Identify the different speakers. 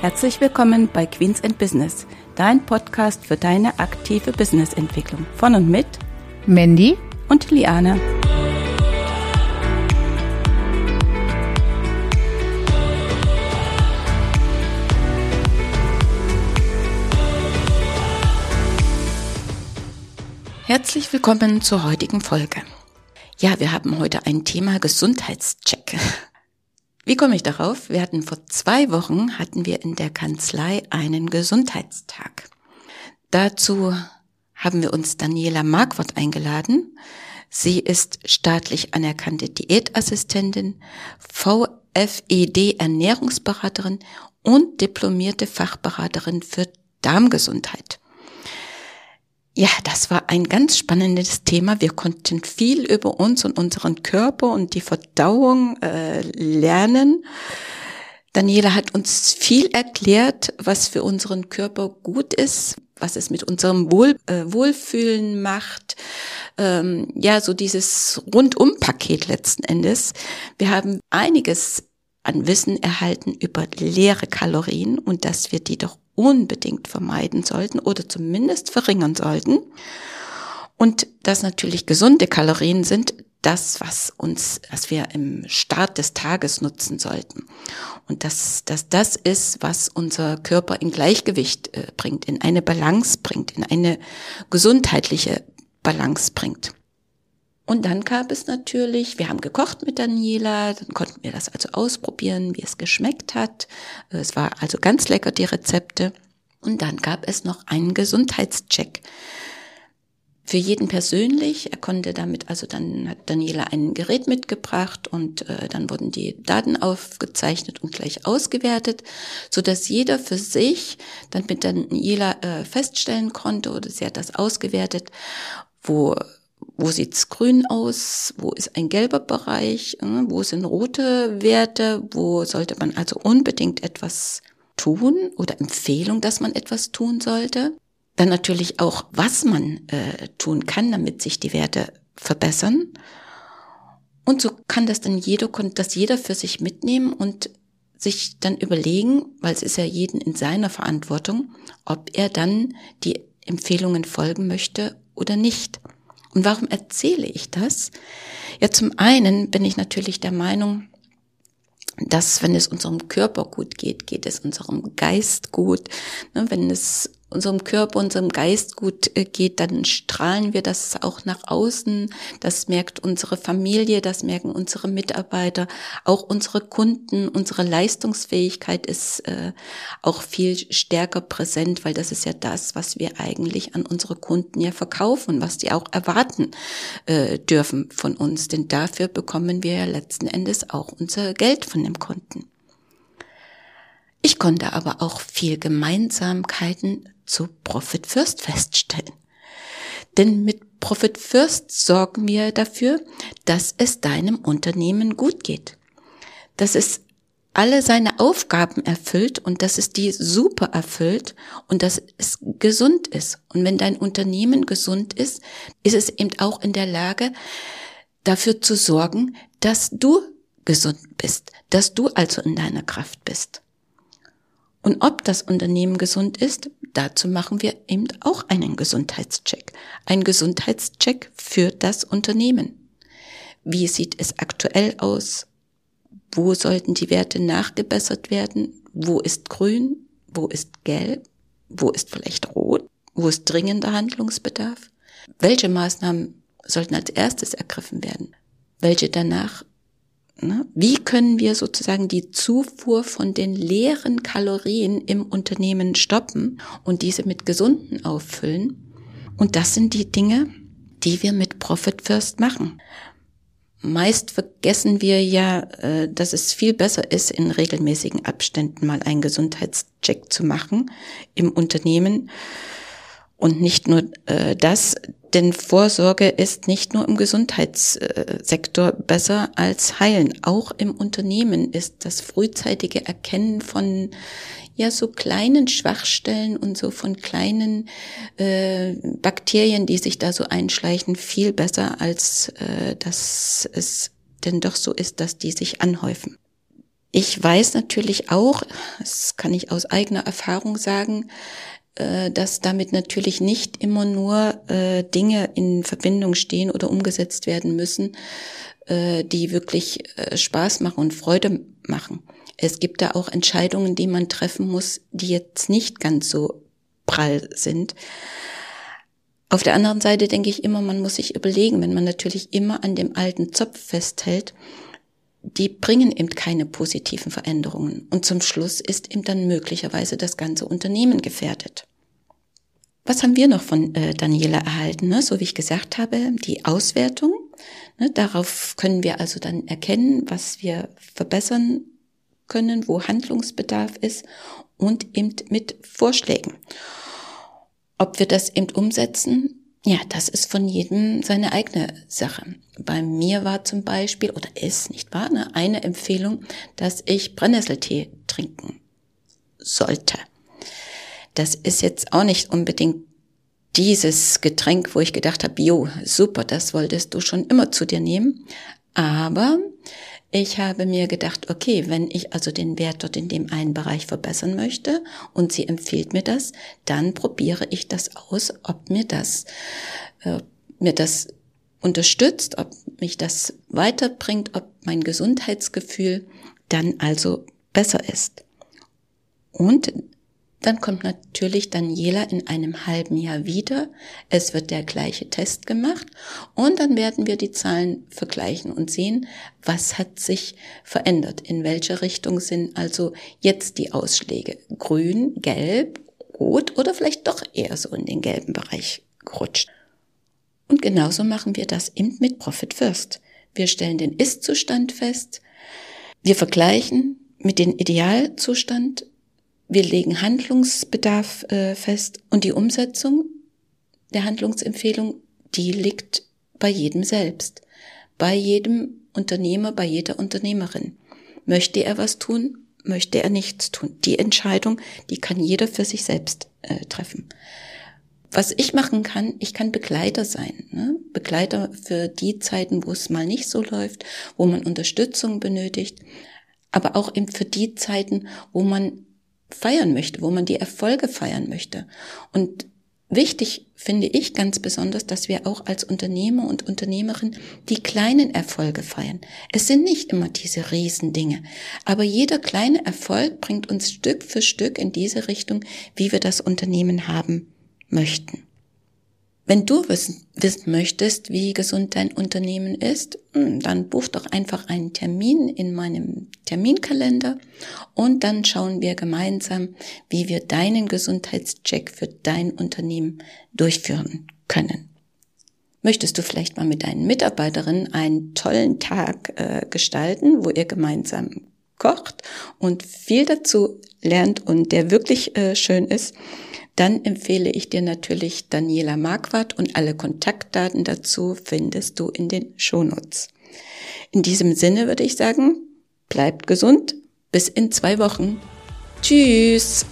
Speaker 1: Herzlich willkommen bei Queens and Business, dein Podcast für deine aktive Businessentwicklung. Von und mit
Speaker 2: Mandy
Speaker 1: und Liane. Herzlich willkommen zur heutigen Folge. Ja, wir haben heute ein Thema Gesundheitscheck. Wie komme ich darauf? Wir hatten vor zwei Wochen, hatten wir in der Kanzlei einen Gesundheitstag. Dazu haben wir uns Daniela Marquardt eingeladen. Sie ist staatlich anerkannte Diätassistentin, VFED Ernährungsberaterin und diplomierte Fachberaterin für Darmgesundheit. Ja, das war ein ganz spannendes Thema. Wir konnten viel über uns und unseren Körper und die Verdauung äh, lernen. Daniela hat uns viel erklärt, was für unseren Körper gut ist, was es mit unserem Wohl, äh, Wohlfühlen macht. Ähm, ja, so dieses Rundum-Paket letzten Endes. Wir haben einiges an Wissen erhalten über leere Kalorien und dass wir die doch unbedingt vermeiden sollten oder zumindest verringern sollten. Und dass natürlich gesunde Kalorien sind das, was uns, was wir im Start des Tages nutzen sollten. Und dass, dass das ist, was unser Körper in Gleichgewicht äh, bringt, in eine Balance bringt, in eine gesundheitliche Balance bringt. Und dann gab es natürlich, wir haben gekocht mit Daniela, dann konnten wir das also ausprobieren, wie es geschmeckt hat. Es war also ganz lecker, die Rezepte. Und dann gab es noch einen Gesundheitscheck. Für jeden persönlich. Er konnte damit, also dann hat Daniela ein Gerät mitgebracht und äh, dann wurden die Daten aufgezeichnet und gleich ausgewertet, so dass jeder für sich dann mit Daniela äh, feststellen konnte oder sie hat das ausgewertet, wo wo sieht's grün aus, wo ist ein gelber Bereich, äh, wo sind rote Werte, wo sollte man also unbedingt etwas tun oder Empfehlung, dass man etwas tun sollte. Dann natürlich auch, was man äh, tun kann, damit sich die Werte verbessern. Und so kann das dann jeder, das jeder für sich mitnehmen und sich dann überlegen, weil es ist ja jeden in seiner Verantwortung, ob er dann die Empfehlungen folgen möchte oder nicht. Und warum erzähle ich das? Ja, zum einen bin ich natürlich der Meinung, dass wenn es unserem Körper gut geht, geht es unserem Geist gut. Ne, wenn es unserem Körper, unserem Geist gut äh, geht, dann strahlen wir das auch nach außen. Das merkt unsere Familie, das merken unsere Mitarbeiter, auch unsere Kunden. Unsere Leistungsfähigkeit ist äh, auch viel stärker präsent, weil das ist ja das, was wir eigentlich an unsere Kunden ja verkaufen, was die auch erwarten äh, dürfen von uns. Denn dafür bekommen wir ja letzten Endes auch unser Geld von dem Kunden. Ich konnte aber auch viel Gemeinsamkeiten zu Profit First feststellen. Denn mit Profit First sorgen wir dafür, dass es deinem Unternehmen gut geht. Dass es alle seine Aufgaben erfüllt und dass es die super erfüllt und dass es gesund ist. Und wenn dein Unternehmen gesund ist, ist es eben auch in der Lage, dafür zu sorgen, dass du gesund bist, dass du also in deiner Kraft bist. Und ob das Unternehmen gesund ist, dazu machen wir eben auch einen Gesundheitscheck. Ein Gesundheitscheck für das Unternehmen. Wie sieht es aktuell aus? Wo sollten die Werte nachgebessert werden? Wo ist grün? Wo ist gelb? Wo ist vielleicht rot? Wo ist dringender Handlungsbedarf? Welche Maßnahmen sollten als erstes ergriffen werden? Welche danach? Wie können wir sozusagen die Zufuhr von den leeren Kalorien im Unternehmen stoppen und diese mit gesunden auffüllen? Und das sind die Dinge, die wir mit Profit First machen. Meist vergessen wir ja, äh, dass es viel besser ist, in regelmäßigen Abständen mal einen Gesundheitscheck zu machen im Unternehmen. Und nicht nur äh, das, denn Vorsorge ist nicht nur im Gesundheitssektor besser als heilen. Auch im Unternehmen ist das frühzeitige Erkennen von ja so kleinen Schwachstellen und so von kleinen äh, Bakterien, die sich da so einschleichen, viel besser als äh, dass es denn doch so ist, dass die sich anhäufen. Ich weiß natürlich auch, das kann ich aus eigener Erfahrung sagen, äh, dass damit natürlich nicht immer nur äh, Dinge in Verbindung stehen oder umgesetzt werden müssen, äh, die wirklich Spaß machen und Freude machen. Es gibt da auch Entscheidungen, die man treffen muss, die jetzt nicht ganz so prall sind. Auf der anderen Seite denke ich immer, man muss sich überlegen, wenn man natürlich immer an dem alten Zopf festhält, die bringen eben keine positiven Veränderungen. Und zum Schluss ist eben dann möglicherweise das ganze Unternehmen gefährdet. Was haben wir noch von äh, Daniela erhalten? Ne? So wie ich gesagt habe, die Auswertung. Ne? Darauf können wir also dann erkennen, was wir verbessern können, wo Handlungsbedarf ist und eben mit Vorschlägen. Ob wir das eben umsetzen, ja, das ist von jedem seine eigene Sache. Bei mir war zum Beispiel, oder ist, nicht wahr, ne, eine Empfehlung, dass ich Brennnesseltee trinken sollte. Das ist jetzt auch nicht unbedingt dieses Getränk, wo ich gedacht habe, jo, super, das wolltest du schon immer zu dir nehmen. Aber ich habe mir gedacht, okay, wenn ich also den Wert dort in dem einen Bereich verbessern möchte und sie empfiehlt mir das, dann probiere ich das aus, ob mir das, äh, mir das unterstützt, ob mich das weiterbringt, ob mein Gesundheitsgefühl dann also besser ist. Und dann kommt natürlich Daniela in einem halben Jahr wieder. Es wird der gleiche Test gemacht und dann werden wir die Zahlen vergleichen und sehen, was hat sich verändert. In welche Richtung sind also jetzt die Ausschläge? Grün, gelb, rot oder vielleicht doch eher so in den gelben Bereich gerutscht. Und genauso machen wir das eben mit Profit First. Wir stellen den Ist-Zustand fest. Wir vergleichen mit dem Idealzustand wir legen Handlungsbedarf äh, fest und die Umsetzung der Handlungsempfehlung, die liegt bei jedem selbst, bei jedem Unternehmer, bei jeder Unternehmerin. Möchte er was tun, möchte er nichts tun. Die Entscheidung, die kann jeder für sich selbst äh, treffen. Was ich machen kann, ich kann Begleiter sein. Ne? Begleiter für die Zeiten, wo es mal nicht so läuft, wo man Unterstützung benötigt, aber auch eben für die Zeiten, wo man feiern möchte, wo man die Erfolge feiern möchte. Und wichtig finde ich ganz besonders, dass wir auch als Unternehmer und Unternehmerin die kleinen Erfolge feiern. Es sind nicht immer diese Riesendinge, aber jeder kleine Erfolg bringt uns Stück für Stück in diese Richtung, wie wir das Unternehmen haben möchten. Wenn du wissen, wissen möchtest, wie gesund dein Unternehmen ist, hm, dann buch doch einfach einen Termin in meinem Terminkalender und dann schauen wir gemeinsam, wie wir deinen Gesundheitscheck für dein Unternehmen durchführen können. Möchtest du vielleicht mal mit deinen Mitarbeiterinnen einen tollen Tag äh, gestalten, wo ihr gemeinsam kocht und viel dazu lernt und der wirklich äh, schön ist, dann empfehle ich dir natürlich Daniela Marquardt und alle Kontaktdaten dazu findest du in den Shownotes. In diesem Sinne würde ich sagen, bleibt gesund. Bis in zwei Wochen. Tschüss.